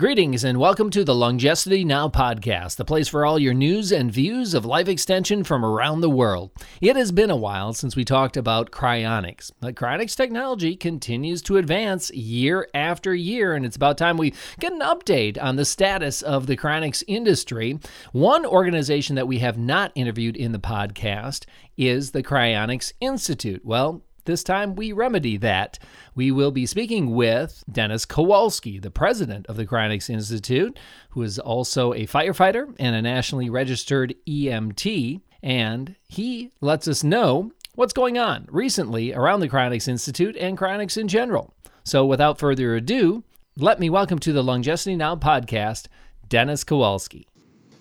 Greetings and welcome to the Longevity Now podcast, the place for all your news and views of life extension from around the world. It has been a while since we talked about cryonics, but cryonics technology continues to advance year after year, and it's about time we get an update on the status of the cryonics industry. One organization that we have not interviewed in the podcast is the Cryonics Institute. Well, this time we remedy that. We will be speaking with Dennis Kowalski, the president of the Cryonics Institute, who is also a firefighter and a nationally registered EMT. And he lets us know what's going on recently around the Cryonics Institute and cryonics in general. So without further ado, let me welcome to the Longevity Now podcast, Dennis Kowalski.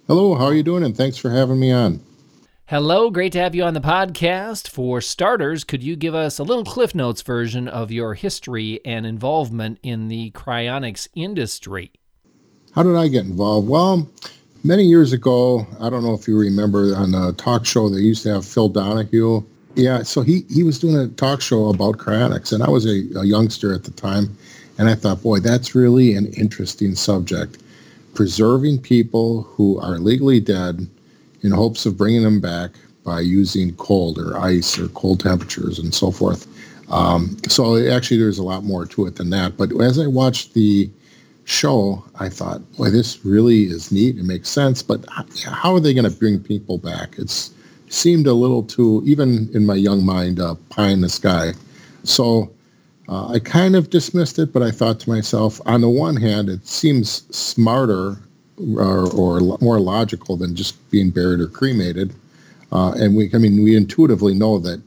Hello, how are you doing? And thanks for having me on. Hello, great to have you on the podcast. For starters, could you give us a little Cliff Notes version of your history and involvement in the cryonics industry? How did I get involved? Well, many years ago, I don't know if you remember on a talk show they used to have Phil Donahue. Yeah, so he, he was doing a talk show about cryonics, and I was a, a youngster at the time, and I thought, boy, that's really an interesting subject. Preserving people who are legally dead in hopes of bringing them back by using cold or ice or cold temperatures and so forth. Um, so actually, there's a lot more to it than that. But as I watched the show, I thought, boy, this really is neat. It makes sense. But how are they going to bring people back? It seemed a little too, even in my young mind, uh, pie in the sky. So uh, I kind of dismissed it, but I thought to myself, on the one hand, it seems smarter or, or more logical than just being buried or cremated. Uh, and we, I mean, we intuitively know that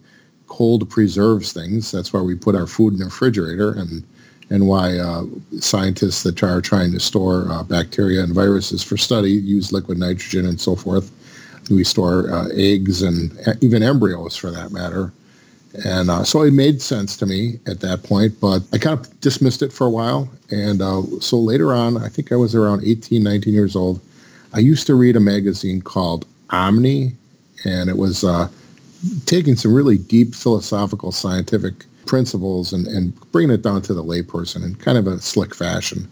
cold preserves things. That's why we put our food in the refrigerator, and and why uh, scientists that are trying to store uh, bacteria and viruses for study use liquid nitrogen and so forth. We store uh, eggs and even embryos, for that matter, and uh, so it made sense to me at that point, but I kind of dismissed it for a while. And uh, so later on, I think I was around 18, 19 years old, I used to read a magazine called Omni, and it was uh, taking some really deep philosophical scientific principles and, and bringing it down to the layperson in kind of a slick fashion.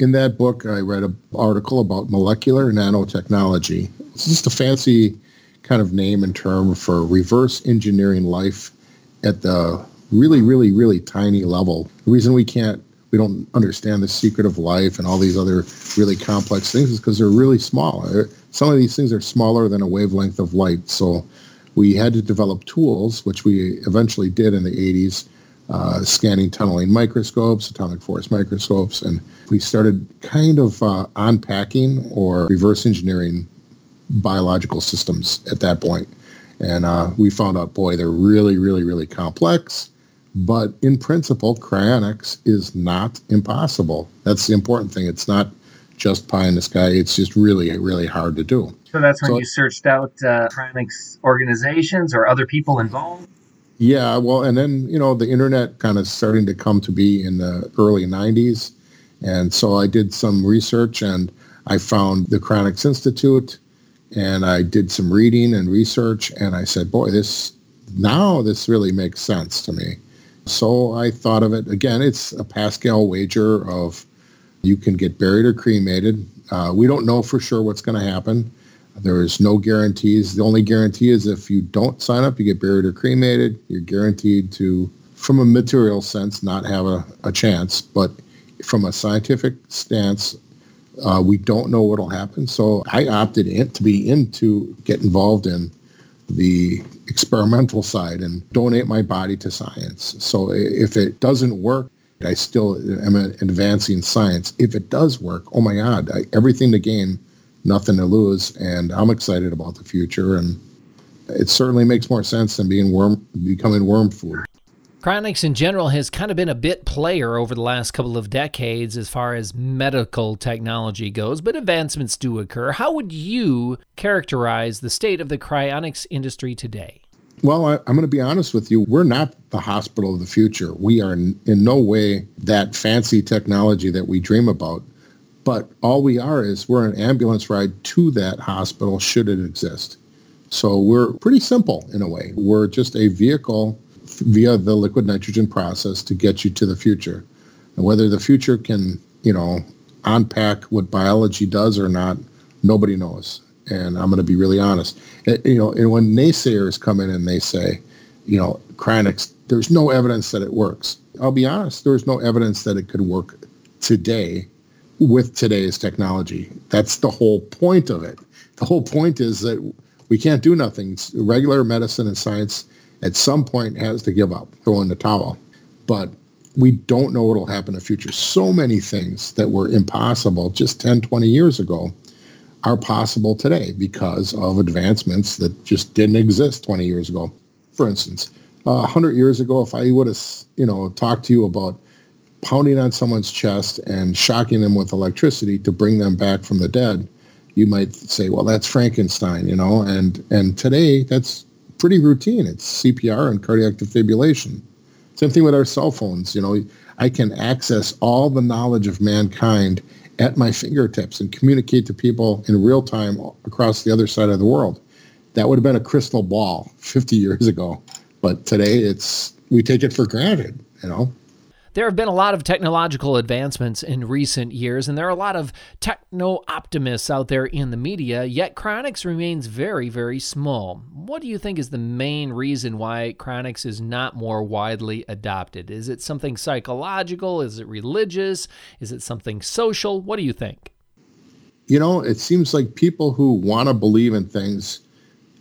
In that book, I read an article about molecular nanotechnology. It's just a fancy kind of name and term for reverse engineering life at the really, really, really tiny level. The reason we can't, we don't understand the secret of life and all these other really complex things is because they're really small. Uh, some of these things are smaller than a wavelength of light. So we had to develop tools, which we eventually did in the 80s, uh, scanning tunneling microscopes, atomic force microscopes, and we started kind of uh, unpacking or reverse engineering biological systems at that point. And uh, we found out, boy, they're really, really, really complex. But in principle, cryonics is not impossible. That's the important thing. It's not just pie in the sky. It's just really, really hard to do. So that's when so, you searched out uh, cryonics organizations or other people involved? Yeah, well, and then, you know, the internet kind of starting to come to be in the early 90s. And so I did some research and I found the Cryonics Institute and I did some reading and research, and I said, boy, this now this really makes sense to me. So I thought of it again. It's a Pascal wager of you can get buried or cremated. Uh, we don't know for sure what's going to happen. There is no guarantees. The only guarantee is if you don't sign up, you get buried or cremated. You're guaranteed to, from a material sense, not have a, a chance. But from a scientific stance, uh, we don't know what will happen. So I opted in to be in to get involved in the experimental side and donate my body to science. So if it doesn't work, I still am advancing science. If it does work, oh my God, I, everything to gain, nothing to lose. And I'm excited about the future. And it certainly makes more sense than being worm, becoming worm food. Cryonics in general has kind of been a bit player over the last couple of decades as far as medical technology goes, but advancements do occur. How would you characterize the state of the cryonics industry today? Well, I, am going to be honest with you. We're not the hospital of the future. We are in, in no way that fancy technology that we dream about. But all we are is we're an ambulance ride to that hospital should it exist. So we're pretty simple in a way. We're just a vehicle via the liquid nitrogen process to get you to the future. And whether the future can, you know, unpack what biology does or not, nobody knows. And I'm going to be really honest. It, you know, and when naysayers come in and they say, you know, cryonics, there's no evidence that it works. I'll be honest, there's no evidence that it could work today with today's technology. That's the whole point of it. The whole point is that we can't do nothing. Regular medicine and science at some point has to give up, throw in the towel. But we don't know what will happen in the future. So many things that were impossible just 10, 20 years ago are possible today because of advancements that just didn't exist 20 years ago. For instance, uh, 100 years ago, if I would have, you know, talked to you about pounding on someone's chest and shocking them with electricity to bring them back from the dead, you might say, well, that's Frankenstein, you know, and, and today that's pretty routine. It's CPR and cardiac defibrillation. Same thing with our cell phones. You know, I can access all the knowledge of mankind at my fingertips and communicate to people in real time across the other side of the world. That would have been a crystal ball 50 years ago, but today it's we take it for granted. You know. There have been a lot of technological advancements in recent years, and there are a lot of techno optimists out there in the media, yet cryonics remains very, very small. What do you think is the main reason why cryonics is not more widely adopted? Is it something psychological? Is it religious? Is it something social? What do you think? You know, it seems like people who want to believe in things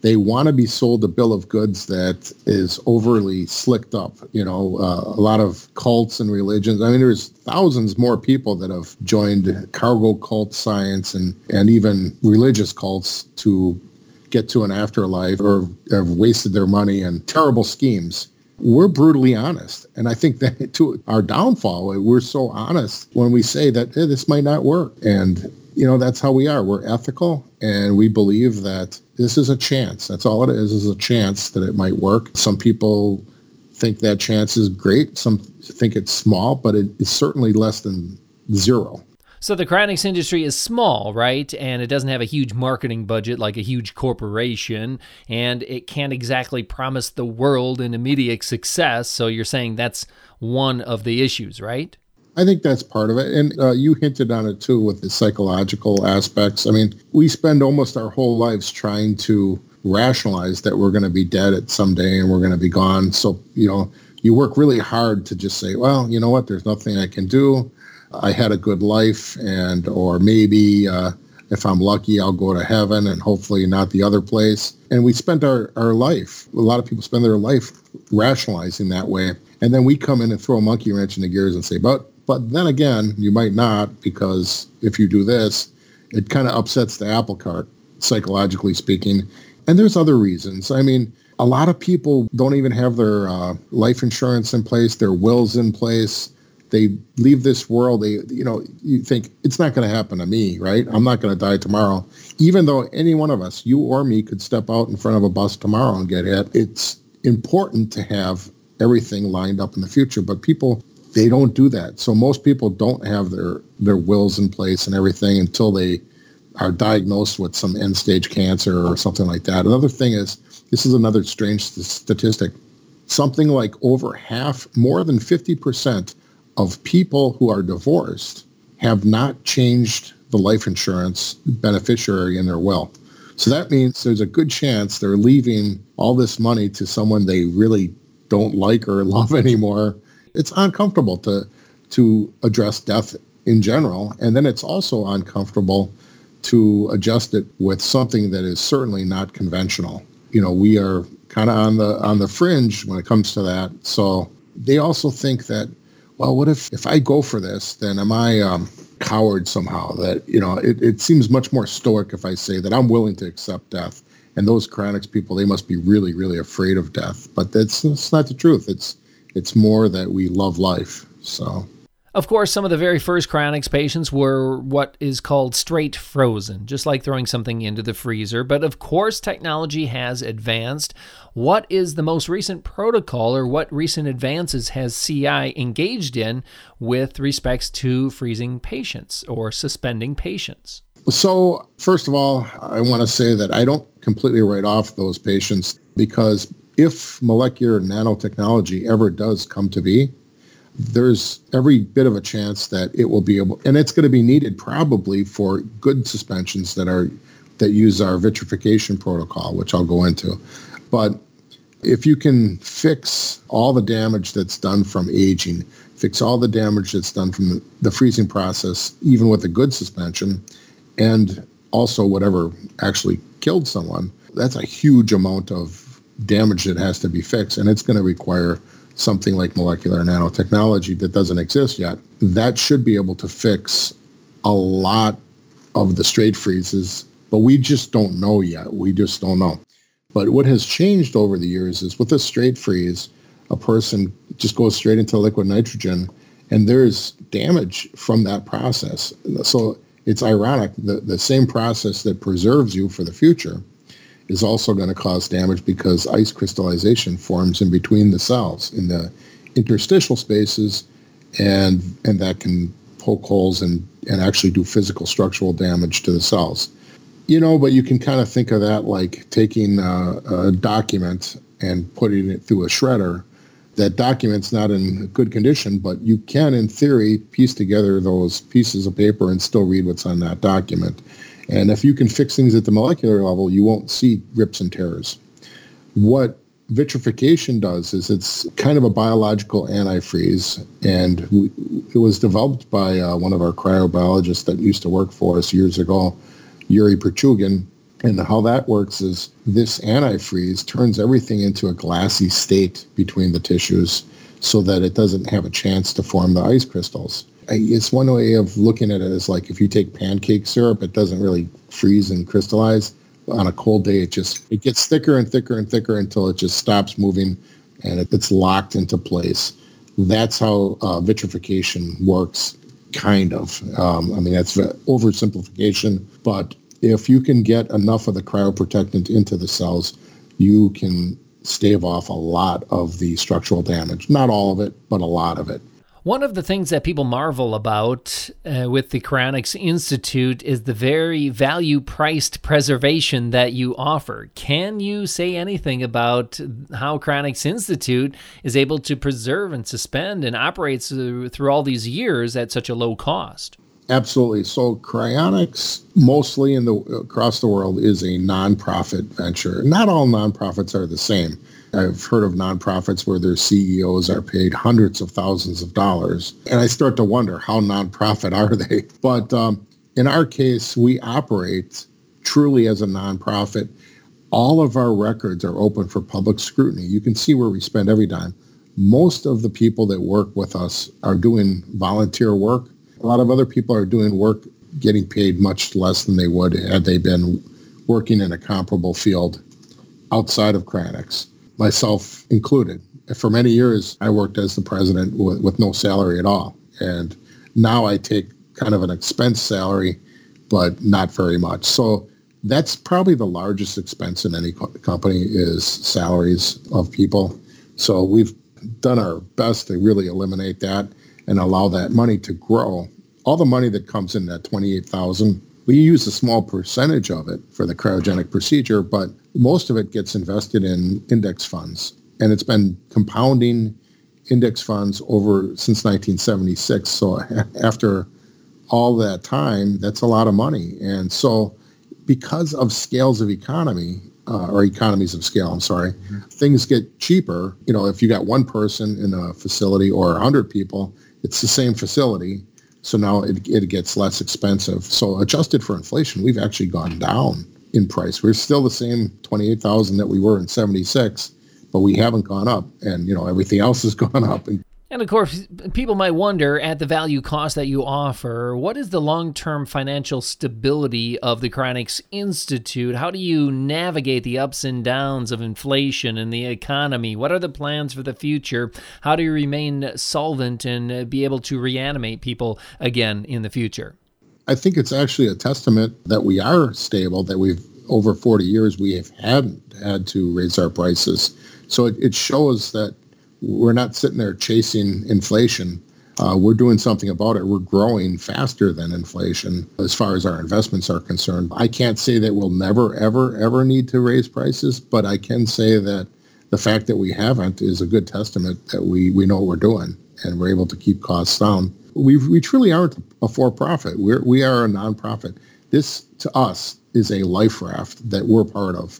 they want to be sold a bill of goods that is overly slicked up. You know, uh, a lot of cults and religions. I mean, there's thousands more people that have joined cargo cult science and, and even religious cults to get to an afterlife or have wasted their money in terrible schemes. We're brutally honest. And I think that to our downfall, we're so honest when we say that hey, this might not work. And you know, that's how we are. We're ethical and we believe that this is a chance. That's all it is, is a chance that it might work. Some people think that chance is great. Some think it's small, but it is certainly less than zero. So the cryonics industry is small, right? And it doesn't have a huge marketing budget like a huge corporation, and it can't exactly promise the world an immediate success. So you're saying that's one of the issues, right? I think that's part of it. And uh, you hinted on it too with the psychological aspects. I mean, we spend almost our whole lives trying to rationalize that we're going to be dead at some day and we're going to be gone. So, you know, you work really hard to just say, well, you know what, there's nothing I can do. I had a good life and, or maybe, uh, if I'm lucky, I'll go to heaven and hopefully not the other place. And we spent our, our life, a lot of people spend their life rationalizing that way. And then we come in and throw a monkey wrench in the gears and say, but but then again, you might not because if you do this, it kind of upsets the apple cart, psychologically speaking. And there's other reasons. I mean, a lot of people don't even have their uh, life insurance in place, their wills in place. They leave this world. They, you know, you think it's not going to happen to me, right? I'm not going to die tomorrow. Even though any one of us, you or me, could step out in front of a bus tomorrow and get hit. It's important to have everything lined up in the future. But people they don't do that. So most people don't have their their wills in place and everything until they are diagnosed with some end stage cancer or something like that. Another thing is this is another strange statistic. Something like over half, more than 50% of people who are divorced have not changed the life insurance beneficiary in their will. So that means there's a good chance they're leaving all this money to someone they really don't like or love anymore it's uncomfortable to to address death in general, and then it's also uncomfortable to adjust it with something that is certainly not conventional. You know, we are kind of on the on the fringe when it comes to that. So they also think that, well, what if if I go for this, then am I um, coward somehow? That you know, it, it seems much more stoic if I say that I'm willing to accept death. And those cryonics people, they must be really, really afraid of death. But that's, that's not the truth. It's it's more that we love life. So. Of course, some of the very first cryonics patients were what is called straight frozen, just like throwing something into the freezer. But of course, technology has advanced. What is the most recent protocol or what recent advances has CI engaged in with respects to freezing patients or suspending patients? So, first of all, I want to say that I don't completely write off those patients because if molecular nanotechnology ever does come to be, there's every bit of a chance that it will be able, and it's going to be needed probably for good suspensions that are that use our vitrification protocol, which I'll go into. But if you can fix all the damage that's done from aging, fix all the damage that's done from the freezing process, even with a good suspension, and also whatever actually killed someone, that's a huge amount of damage that has to be fixed. And it's going to require something like molecular nanotechnology that doesn't exist yet, that should be able to fix a lot of the straight freezes, but we just don't know yet. We just don't know. But what has changed over the years is with a straight freeze, a person just goes straight into liquid nitrogen and there's damage from that process. So it's ironic that the same process that preserves you for the future is also going to cause damage because ice crystallization forms in between the cells in the interstitial spaces and and that can poke holes and and actually do physical structural damage to the cells. You know but you can kind of think of that like taking a, a document and putting it through a shredder. That document's not in good condition but you can in theory piece together those pieces of paper and still read what's on that document and if you can fix things at the molecular level, you won't see rips and tears. What vitrification does is it's kind of a biological antifreeze, and it was developed by uh, one of our cryobiologists that used to work for us years ago, Yuri Pichugin. And how that works is this antifreeze turns everything into a glassy state between the tissues so that it doesn't have a chance to form the ice crystals it's one way of looking at it is like if you take pancake syrup, it doesn't really freeze and crystallize. On a cold day, it just it gets thicker and thicker and thicker until it just stops moving and it, it's locked into place. That's how uh, vitrification works, kind of. Um, I mean, that's oversimplification, but if you can get enough of the cryoprotectant into the cells, you can stave off a lot of the structural damage. Not all of it, but a lot of it. One of the things that people marvel about uh, with the Cryonics Institute is the very value priced preservation that you offer. Can you say anything about how Cryonics Institute is able to preserve and suspend and operates through, through all these years at such a low cost? Absolutely. So cryonics, mostly in the across the world, is a nonprofit venture. Not all nonprofits are the same. I've heard of nonprofits where their CEOs are paid hundreds of thousands of dollars. And I start to wonder how nonprofit are they? But um, in our case, we operate truly as a nonprofit. All of our records are open for public scrutiny. You can see where we spend every dime. Most of the people that work with us are doing volunteer work. A lot of other people are doing work getting paid much less than they would had they been working in a comparable field outside of Cryonics myself included. For many years, I worked as the president with, with no salary at all. And now I take kind of an expense salary, but not very much. So that's probably the largest expense in any co- company is salaries of people. So we've done our best to really eliminate that and allow that money to grow. All the money that comes in that 28,000 we use a small percentage of it for the cryogenic procedure, but most of it gets invested in index funds. And it's been compounding index funds over since 1976. So after all that time, that's a lot of money. And so because of scales of economy, uh, or economies of scale, I'm sorry, mm-hmm. things get cheaper. You know, if you got one person in a facility or 100 people, it's the same facility so now it, it gets less expensive. So adjusted for inflation, we've actually gone down in price. We're still the same 28,000 that we were in 76, but we haven't gone up and you know everything else has gone up and and of course, people might wonder at the value cost that you offer, what is the long term financial stability of the Cryonics Institute? How do you navigate the ups and downs of inflation and the economy? What are the plans for the future? How do you remain solvent and uh, be able to reanimate people again in the future? I think it's actually a testament that we are stable, that we've over 40 years we have had had to raise our prices. So it, it shows that we're not sitting there chasing inflation. Uh, we're doing something about it. We're growing faster than inflation as far as our investments are concerned. I can't say that we'll never, ever, ever need to raise prices, but I can say that the fact that we haven't is a good testament that we, we know what we're doing. and we're able to keep costs down. We, we truly aren't a for-profit. We're, we are a nonprofit. This, to us, is a life raft that we're part of.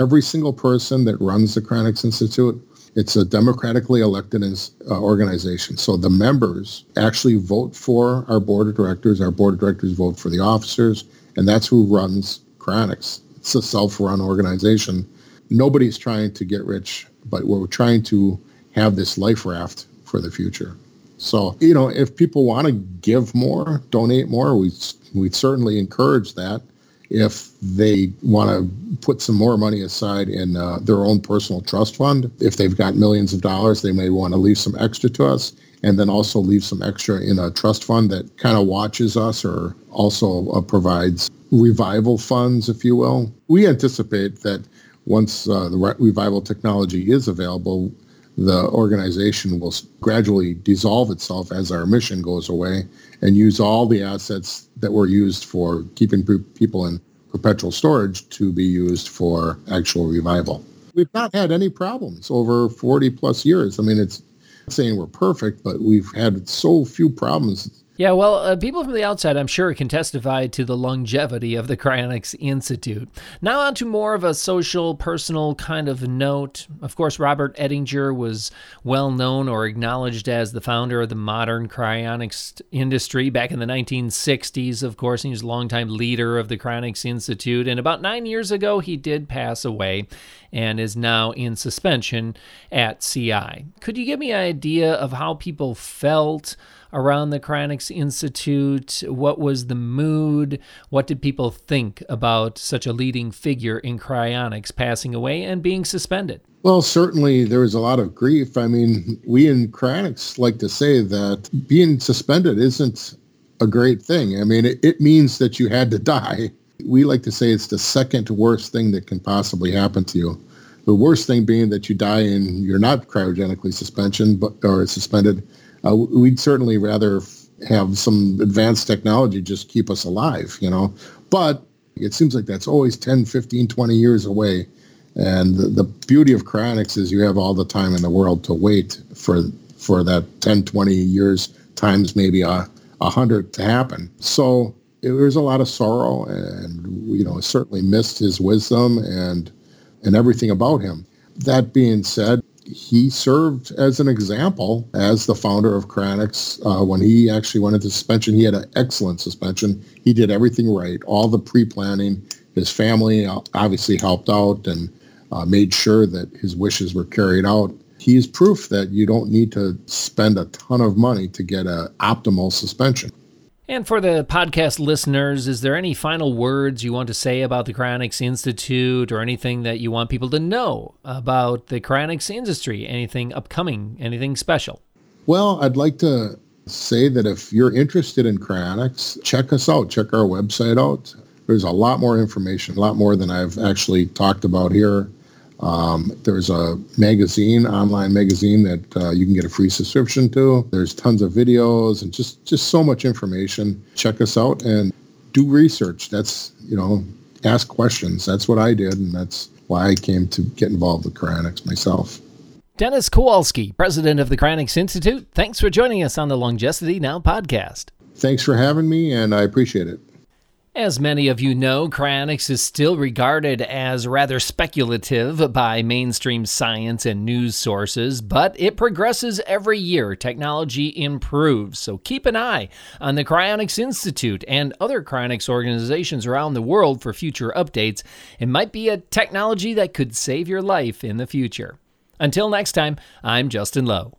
Every single person that runs the Cryonics Institute, it's a democratically elected uh, organization. So the members actually vote for our board of directors. Our board of directors vote for the officers, and that's who runs Cryonics. It's a self-run organization. Nobody's trying to get rich, but we're trying to have this life raft for the future. So, you know, if people want to give more, donate more, we we certainly encourage that. If they want to put some more money aside in uh, their own personal trust fund, if they've got millions of dollars, they may want to leave some extra to us and then also leave some extra in a trust fund that kind of watches us or also uh, provides revival funds, if you will. We anticipate that once uh, the revival technology is available, the organization will gradually dissolve itself as our mission goes away and use all the assets that were used for keeping people in perpetual storage to be used for actual revival. We've not had any problems over 40 plus years. I mean, it's saying we're perfect, but we've had so few problems yeah, well, uh, people from the outside, I'm sure, can testify to the longevity of the Cryonics Institute. Now, on to more of a social, personal kind of note. Of course, Robert Ettinger was well known or acknowledged as the founder of the modern cryonics industry back in the 1960s. Of course, he was a longtime leader of the Cryonics Institute. And about nine years ago, he did pass away and is now in suspension at CI. Could you give me an idea of how people felt? Around the Cryonics Institute? What was the mood? What did people think about such a leading figure in cryonics passing away and being suspended? Well, certainly there was a lot of grief. I mean, we in cryonics like to say that being suspended isn't a great thing. I mean, it, it means that you had to die. We like to say it's the second worst thing that can possibly happen to you. The worst thing being that you die and you're not cryogenically suspension, but or suspended, uh, we'd certainly rather have some advanced technology just keep us alive, you know. But it seems like that's always 10, 15, 20 years away. And the, the beauty of cryonics is you have all the time in the world to wait for for that 10, 20 years times maybe a, a hundred to happen. So it, there's a lot of sorrow and, you know, certainly missed his wisdom and, and everything about him. That being said, he served as an example as the founder of Cryonics. Uh, when he actually went into suspension, he had an excellent suspension. He did everything right, all the pre-planning. His family obviously helped out and uh, made sure that his wishes were carried out. He's proof that you don't need to spend a ton of money to get an optimal suspension. And for the podcast listeners, is there any final words you want to say about the Cryonics Institute or anything that you want people to know about the cryonics industry? Anything upcoming, anything special? Well, I'd like to say that if you're interested in cryonics, check us out. Check our website out. There's a lot more information, a lot more than I've actually talked about here. Um, there's a magazine, online magazine that uh, you can get a free subscription to. There's tons of videos and just just so much information. Check us out and do research. That's you know, ask questions. That's what I did, and that's why I came to get involved with cryonics myself. Dennis Kowalski, president of the Cryonics Institute. Thanks for joining us on the Longevity Now podcast. Thanks for having me, and I appreciate it. As many of you know, cryonics is still regarded as rather speculative by mainstream science and news sources, but it progresses every year. Technology improves. So keep an eye on the Cryonics Institute and other cryonics organizations around the world for future updates. It might be a technology that could save your life in the future. Until next time, I'm Justin Lowe.